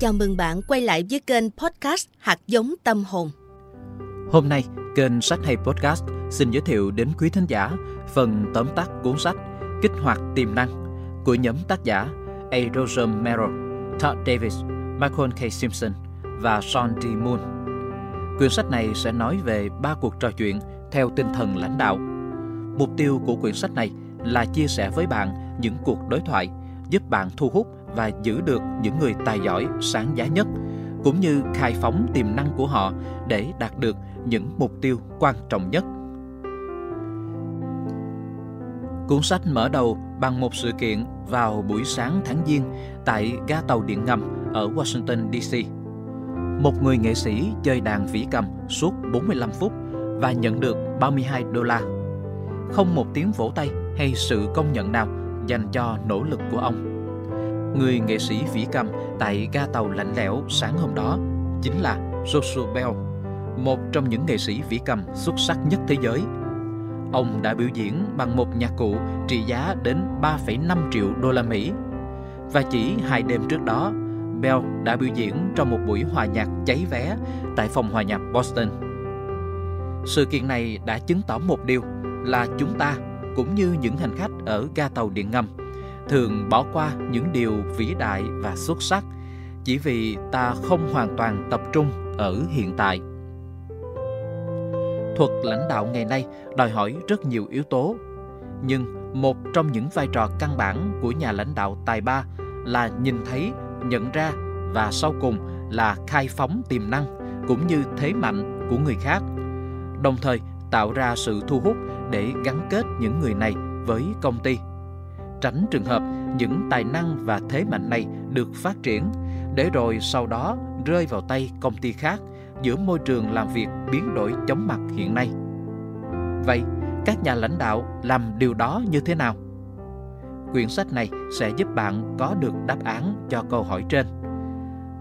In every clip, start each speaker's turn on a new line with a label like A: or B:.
A: Chào mừng bạn quay lại với kênh podcast Hạt giống tâm hồn.
B: Hôm nay, kênh Sách hay Podcast xin giới thiệu đến quý thính giả phần tóm tắt cuốn sách Kích hoạt tiềm năng của nhóm tác giả A. Roger Merrill, Todd Davis, Michael K. Simpson và Sean D. Moon. Quyển sách này sẽ nói về ba cuộc trò chuyện theo tinh thần lãnh đạo. Mục tiêu của quyển sách này là chia sẻ với bạn những cuộc đối thoại giúp bạn thu hút và giữ được những người tài giỏi, sáng giá nhất, cũng như khai phóng tiềm năng của họ để đạt được những mục tiêu quan trọng nhất. Cuốn sách mở đầu bằng một sự kiện vào buổi sáng tháng Giêng tại ga tàu điện ngầm ở Washington DC. Một người nghệ sĩ chơi đàn vĩ cầm suốt 45 phút và nhận được 32 đô la. Không một tiếng vỗ tay hay sự công nhận nào dành cho nỗ lực của ông. Người nghệ sĩ vĩ cầm tại ga tàu lạnh lẽo sáng hôm đó chính là Joshua Bell, một trong những nghệ sĩ vĩ cầm xuất sắc nhất thế giới. Ông đã biểu diễn bằng một nhạc cụ trị giá đến 3,5 triệu đô la Mỹ. Và chỉ hai đêm trước đó, Bell đã biểu diễn trong một buổi hòa nhạc cháy vé tại phòng hòa nhạc Boston. Sự kiện này đã chứng tỏ một điều là chúng ta cũng như những hành khách ở ga tàu điện ngầm thường bỏ qua những điều vĩ đại và xuất sắc, chỉ vì ta không hoàn toàn tập trung ở hiện tại. Thuật lãnh đạo ngày nay đòi hỏi rất nhiều yếu tố, nhưng một trong những vai trò căn bản của nhà lãnh đạo tài ba là nhìn thấy, nhận ra và sau cùng là khai phóng tiềm năng cũng như thế mạnh của người khác, đồng thời tạo ra sự thu hút để gắn kết những người này với công ty tránh trường hợp những tài năng và thế mạnh này được phát triển để rồi sau đó rơi vào tay công ty khác giữa môi trường làm việc biến đổi chóng mặt hiện nay. Vậy, các nhà lãnh đạo làm điều đó như thế nào? Quyển sách này sẽ giúp bạn có được đáp án cho câu hỏi trên.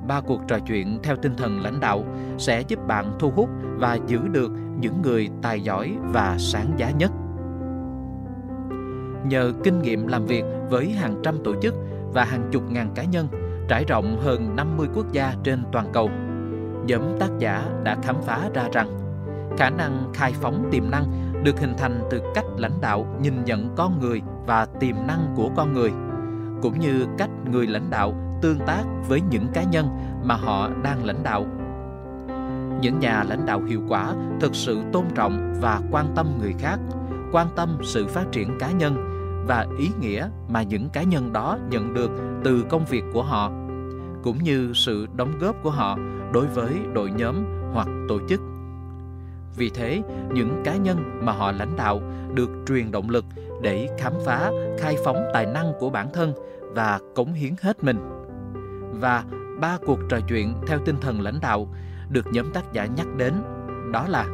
B: Ba cuộc trò chuyện theo tinh thần lãnh đạo sẽ giúp bạn thu hút và giữ được những người tài giỏi và sáng giá nhất nhờ kinh nghiệm làm việc với hàng trăm tổ chức và hàng chục ngàn cá nhân trải rộng hơn 50 quốc gia trên toàn cầu. Nhóm tác giả đã khám phá ra rằng khả năng khai phóng tiềm năng được hình thành từ cách lãnh đạo nhìn nhận con người và tiềm năng của con người, cũng như cách người lãnh đạo tương tác với những cá nhân mà họ đang lãnh đạo. Những nhà lãnh đạo hiệu quả thực sự tôn trọng và quan tâm người khác, quan tâm sự phát triển cá nhân và ý nghĩa mà những cá nhân đó nhận được từ công việc của họ, cũng như sự đóng góp của họ đối với đội nhóm hoặc tổ chức. Vì thế, những cá nhân mà họ lãnh đạo được truyền động lực để khám phá, khai phóng tài năng của bản thân và cống hiến hết mình. Và ba cuộc trò chuyện theo tinh thần lãnh đạo được nhóm tác giả nhắc đến đó là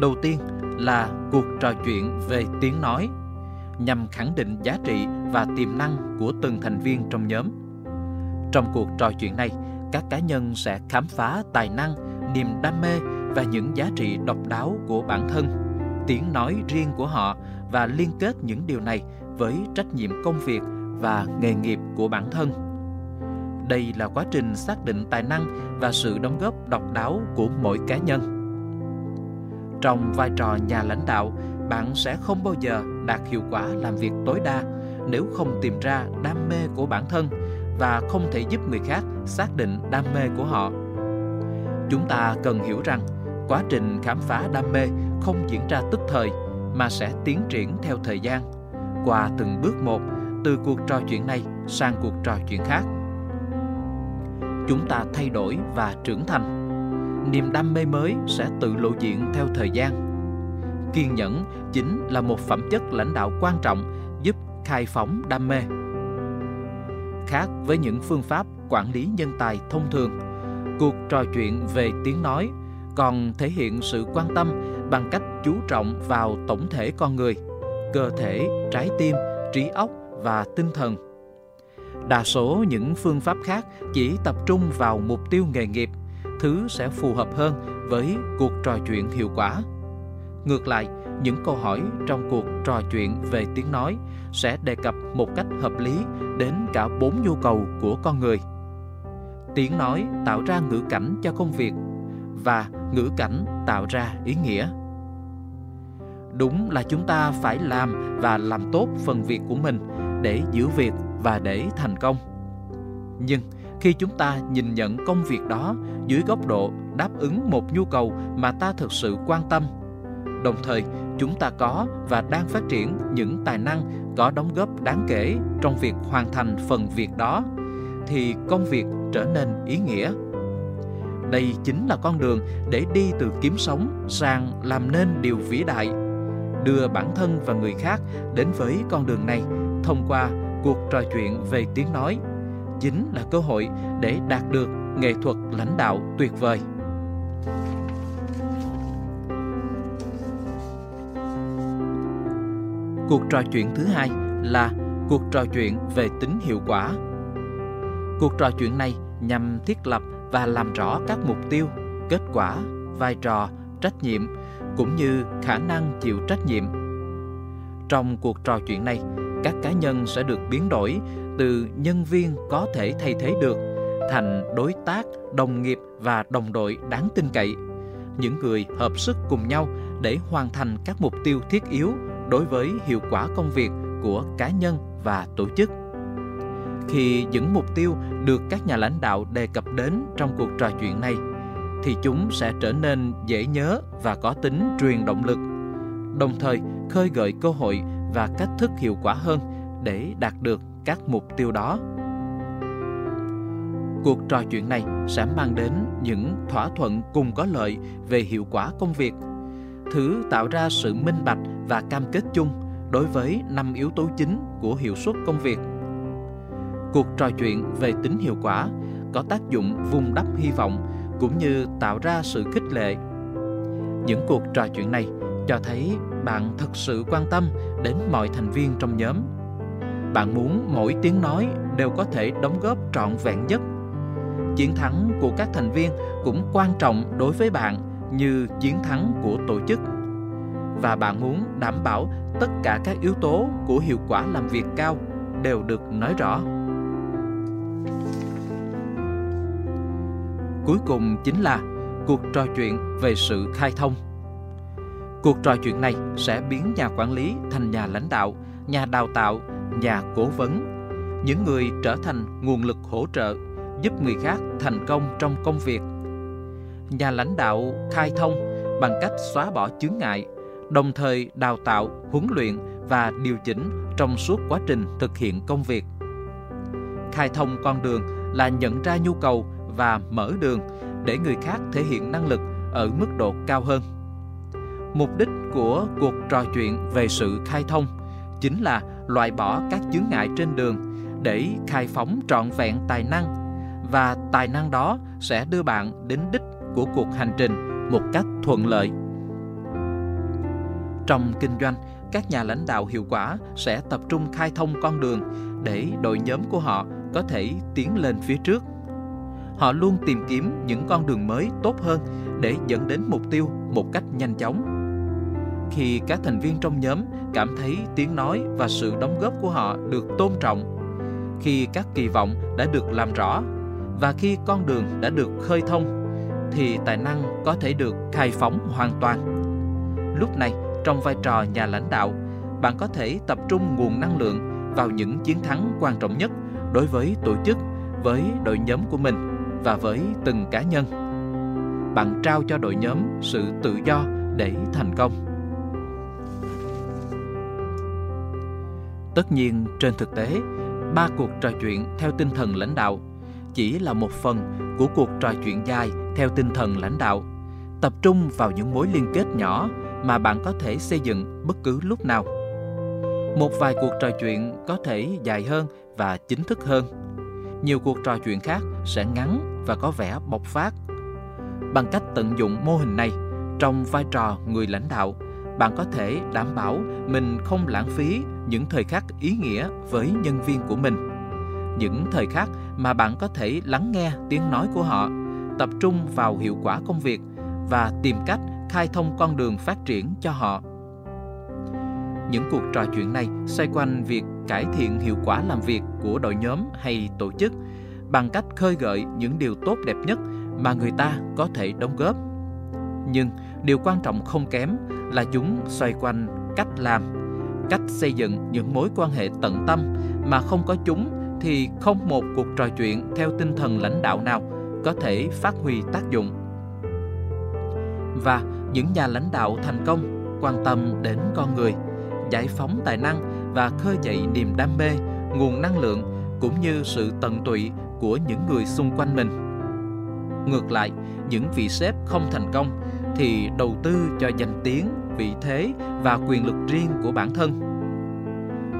B: đầu tiên là cuộc trò chuyện về tiếng nói nhằm khẳng định giá trị và tiềm năng của từng thành viên trong nhóm. Trong cuộc trò chuyện này, các cá nhân sẽ khám phá tài năng, niềm đam mê và những giá trị độc đáo của bản thân, tiếng nói riêng của họ và liên kết những điều này với trách nhiệm công việc và nghề nghiệp của bản thân. Đây là quá trình xác định tài năng và sự đóng góp độc đáo của mỗi cá nhân trong vai trò nhà lãnh đạo, bạn sẽ không bao giờ đạt hiệu quả làm việc tối đa nếu không tìm ra đam mê của bản thân và không thể giúp người khác xác định đam mê của họ. Chúng ta cần hiểu rằng quá trình khám phá đam mê không diễn ra tức thời mà sẽ tiến triển theo thời gian, qua từng bước một, từ cuộc trò chuyện này sang cuộc trò chuyện khác. Chúng ta thay đổi và trưởng thành niềm đam mê mới sẽ tự lộ diện theo thời gian. Kiên nhẫn chính là một phẩm chất lãnh đạo quan trọng giúp khai phóng đam mê. Khác với những phương pháp quản lý nhân tài thông thường, cuộc trò chuyện về tiếng nói còn thể hiện sự quan tâm bằng cách chú trọng vào tổng thể con người, cơ thể, trái tim, trí óc và tinh thần. Đa số những phương pháp khác chỉ tập trung vào mục tiêu nghề nghiệp thứ sẽ phù hợp hơn với cuộc trò chuyện hiệu quả. Ngược lại, những câu hỏi trong cuộc trò chuyện về tiếng nói sẽ đề cập một cách hợp lý đến cả bốn nhu cầu của con người. Tiếng nói tạo ra ngữ cảnh cho công việc và ngữ cảnh tạo ra ý nghĩa. Đúng là chúng ta phải làm và làm tốt phần việc của mình để giữ việc và để thành công. Nhưng khi chúng ta nhìn nhận công việc đó dưới góc độ đáp ứng một nhu cầu mà ta thực sự quan tâm. Đồng thời, chúng ta có và đang phát triển những tài năng có đóng góp đáng kể trong việc hoàn thành phần việc đó, thì công việc trở nên ý nghĩa. Đây chính là con đường để đi từ kiếm sống sang làm nên điều vĩ đại, đưa bản thân và người khác đến với con đường này thông qua cuộc trò chuyện về tiếng nói chính là cơ hội để đạt được nghệ thuật lãnh đạo tuyệt vời. Cuộc trò chuyện thứ hai là cuộc trò chuyện về tính hiệu quả. Cuộc trò chuyện này nhằm thiết lập và làm rõ các mục tiêu, kết quả, vai trò, trách nhiệm, cũng như khả năng chịu trách nhiệm. Trong cuộc trò chuyện này, các cá nhân sẽ được biến đổi từ nhân viên có thể thay thế được, thành đối tác, đồng nghiệp và đồng đội đáng tin cậy. Những người hợp sức cùng nhau để hoàn thành các mục tiêu thiết yếu đối với hiệu quả công việc của cá nhân và tổ chức. Khi những mục tiêu được các nhà lãnh đạo đề cập đến trong cuộc trò chuyện này, thì chúng sẽ trở nên dễ nhớ và có tính truyền động lực, đồng thời khơi gợi cơ hội và cách thức hiệu quả hơn để đạt được các mục tiêu đó cuộc trò chuyện này sẽ mang đến những thỏa thuận cùng có lợi về hiệu quả công việc, thứ tạo ra sự minh bạch và cam kết chung đối với năm yếu tố chính của hiệu suất công việc. Cuộc trò chuyện về tính hiệu quả có tác dụng vun đắp hy vọng cũng như tạo ra sự khích lệ. Những cuộc trò chuyện này cho thấy bạn thật sự quan tâm đến mọi thành viên trong nhóm. Bạn muốn mỗi tiếng nói đều có thể đóng góp trọn vẹn nhất. Chiến thắng của các thành viên cũng quan trọng đối với bạn như chiến thắng của tổ chức. Và bạn muốn đảm bảo tất cả các yếu tố của hiệu quả làm việc cao đều được nói rõ. Cuối cùng chính là cuộc trò chuyện về sự khai thông. Cuộc trò chuyện này sẽ biến nhà quản lý thành nhà lãnh đạo, nhà đào tạo nhà cố vấn. Những người trở thành nguồn lực hỗ trợ, giúp người khác thành công trong công việc. Nhà lãnh đạo khai thông bằng cách xóa bỏ chướng ngại, đồng thời đào tạo, huấn luyện và điều chỉnh trong suốt quá trình thực hiện công việc. Khai thông con đường là nhận ra nhu cầu và mở đường để người khác thể hiện năng lực ở mức độ cao hơn. Mục đích của cuộc trò chuyện về sự khai thông chính là loại bỏ các chướng ngại trên đường để khai phóng trọn vẹn tài năng và tài năng đó sẽ đưa bạn đến đích của cuộc hành trình một cách thuận lợi. Trong kinh doanh, các nhà lãnh đạo hiệu quả sẽ tập trung khai thông con đường để đội nhóm của họ có thể tiến lên phía trước. Họ luôn tìm kiếm những con đường mới tốt hơn để dẫn đến mục tiêu một cách nhanh chóng. Khi các thành viên trong nhóm cảm thấy tiếng nói và sự đóng góp của họ được tôn trọng, khi các kỳ vọng đã được làm rõ và khi con đường đã được khơi thông thì tài năng có thể được khai phóng hoàn toàn. Lúc này, trong vai trò nhà lãnh đạo, bạn có thể tập trung nguồn năng lượng vào những chiến thắng quan trọng nhất đối với tổ chức, với đội nhóm của mình và với từng cá nhân. Bạn trao cho đội nhóm sự tự do để thành công. Tất nhiên, trên thực tế, ba cuộc trò chuyện theo tinh thần lãnh đạo chỉ là một phần của cuộc trò chuyện dài theo tinh thần lãnh đạo. Tập trung vào những mối liên kết nhỏ mà bạn có thể xây dựng bất cứ lúc nào. Một vài cuộc trò chuyện có thể dài hơn và chính thức hơn. Nhiều cuộc trò chuyện khác sẽ ngắn và có vẻ bộc phát. Bằng cách tận dụng mô hình này trong vai trò người lãnh đạo bạn có thể đảm bảo mình không lãng phí những thời khắc ý nghĩa với nhân viên của mình những thời khắc mà bạn có thể lắng nghe tiếng nói của họ, tập trung vào hiệu quả công việc và tìm cách khai thông con đường phát triển cho họ những cuộc trò chuyện này xoay quanh việc cải thiện hiệu quả làm việc của đội nhóm hay tổ chức bằng cách khơi gợi những điều tốt đẹp nhất mà người ta có thể đóng góp. Nhưng điều quan trọng không kém là chúng xoay quanh cách làm, cách xây dựng những mối quan hệ tận tâm mà không có chúng thì không một cuộc trò chuyện theo tinh thần lãnh đạo nào có thể phát huy tác dụng. Và những nhà lãnh đạo thành công quan tâm đến con người, giải phóng tài năng và khơi dậy niềm đam mê, nguồn năng lượng cũng như sự tận tụy của những người xung quanh mình. Ngược lại, những vị sếp không thành công thì đầu tư cho danh tiếng, vị thế và quyền lực riêng của bản thân.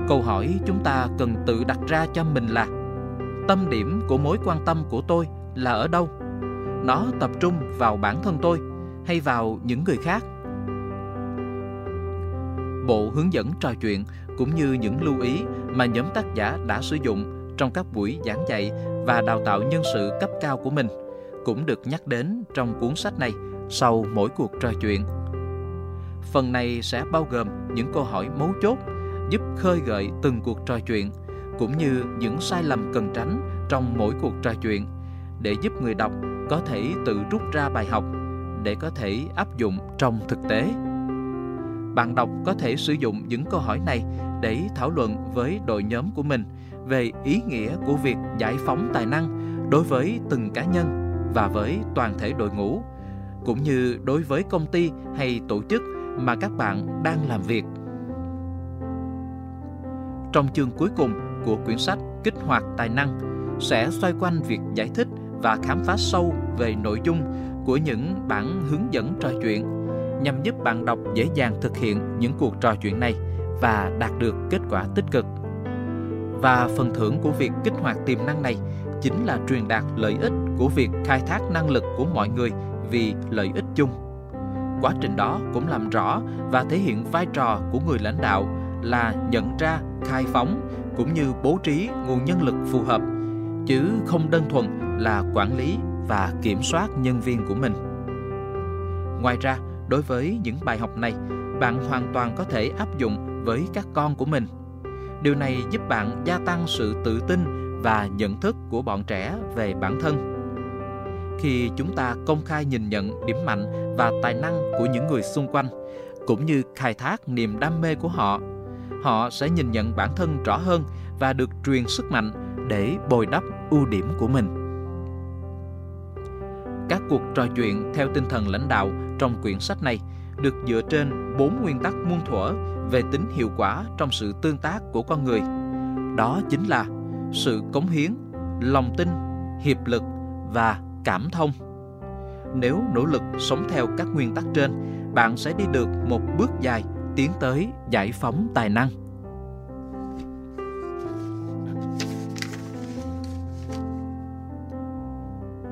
B: Câu hỏi chúng ta cần tự đặt ra cho mình là tâm điểm của mối quan tâm của tôi là ở đâu? Nó tập trung vào bản thân tôi hay vào những người khác? Bộ hướng dẫn trò chuyện cũng như những lưu ý mà nhóm tác giả đã sử dụng trong các buổi giảng dạy và đào tạo nhân sự cấp cao của mình cũng được nhắc đến trong cuốn sách này sau mỗi cuộc trò chuyện. Phần này sẽ bao gồm những câu hỏi mấu chốt giúp khơi gợi từng cuộc trò chuyện, cũng như những sai lầm cần tránh trong mỗi cuộc trò chuyện, để giúp người đọc có thể tự rút ra bài học, để có thể áp dụng trong thực tế. Bạn đọc có thể sử dụng những câu hỏi này để thảo luận với đội nhóm của mình về ý nghĩa của việc giải phóng tài năng đối với từng cá nhân và với toàn thể đội ngũ cũng như đối với công ty hay tổ chức mà các bạn đang làm việc. Trong chương cuối cùng của quyển sách Kích hoạt tài năng sẽ xoay quanh việc giải thích và khám phá sâu về nội dung của những bản hướng dẫn trò chuyện, nhằm giúp bạn đọc dễ dàng thực hiện những cuộc trò chuyện này và đạt được kết quả tích cực. Và phần thưởng của việc kích hoạt tiềm năng này chính là truyền đạt lợi ích của việc khai thác năng lực của mọi người vì lợi ích chung. Quá trình đó cũng làm rõ và thể hiện vai trò của người lãnh đạo là nhận ra, khai phóng cũng như bố trí nguồn nhân lực phù hợp, chứ không đơn thuần là quản lý và kiểm soát nhân viên của mình. Ngoài ra, đối với những bài học này, bạn hoàn toàn có thể áp dụng với các con của mình. Điều này giúp bạn gia tăng sự tự tin và nhận thức của bọn trẻ về bản thân khi chúng ta công khai nhìn nhận điểm mạnh và tài năng của những người xung quanh, cũng như khai thác niềm đam mê của họ. Họ sẽ nhìn nhận bản thân rõ hơn và được truyền sức mạnh để bồi đắp ưu điểm của mình. Các cuộc trò chuyện theo tinh thần lãnh đạo trong quyển sách này được dựa trên bốn nguyên tắc muôn thuở về tính hiệu quả trong sự tương tác của con người. Đó chính là sự cống hiến, lòng tin, hiệp lực và cảm thông. Nếu nỗ lực sống theo các nguyên tắc trên, bạn sẽ đi được một bước dài, tiến tới giải phóng tài năng.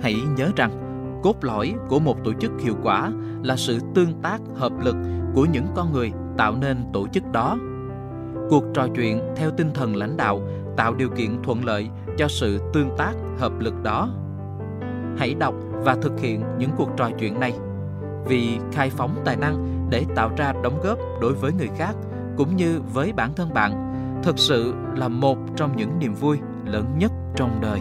B: Hãy nhớ rằng, cốt lõi của một tổ chức hiệu quả là sự tương tác hợp lực của những con người tạo nên tổ chức đó. Cuộc trò chuyện theo tinh thần lãnh đạo tạo điều kiện thuận lợi cho sự tương tác hợp lực đó hãy đọc và thực hiện những cuộc trò chuyện này. Vì khai phóng tài năng để tạo ra đóng góp đối với người khác cũng như với bản thân bạn thực sự là một trong những niềm vui lớn nhất trong đời.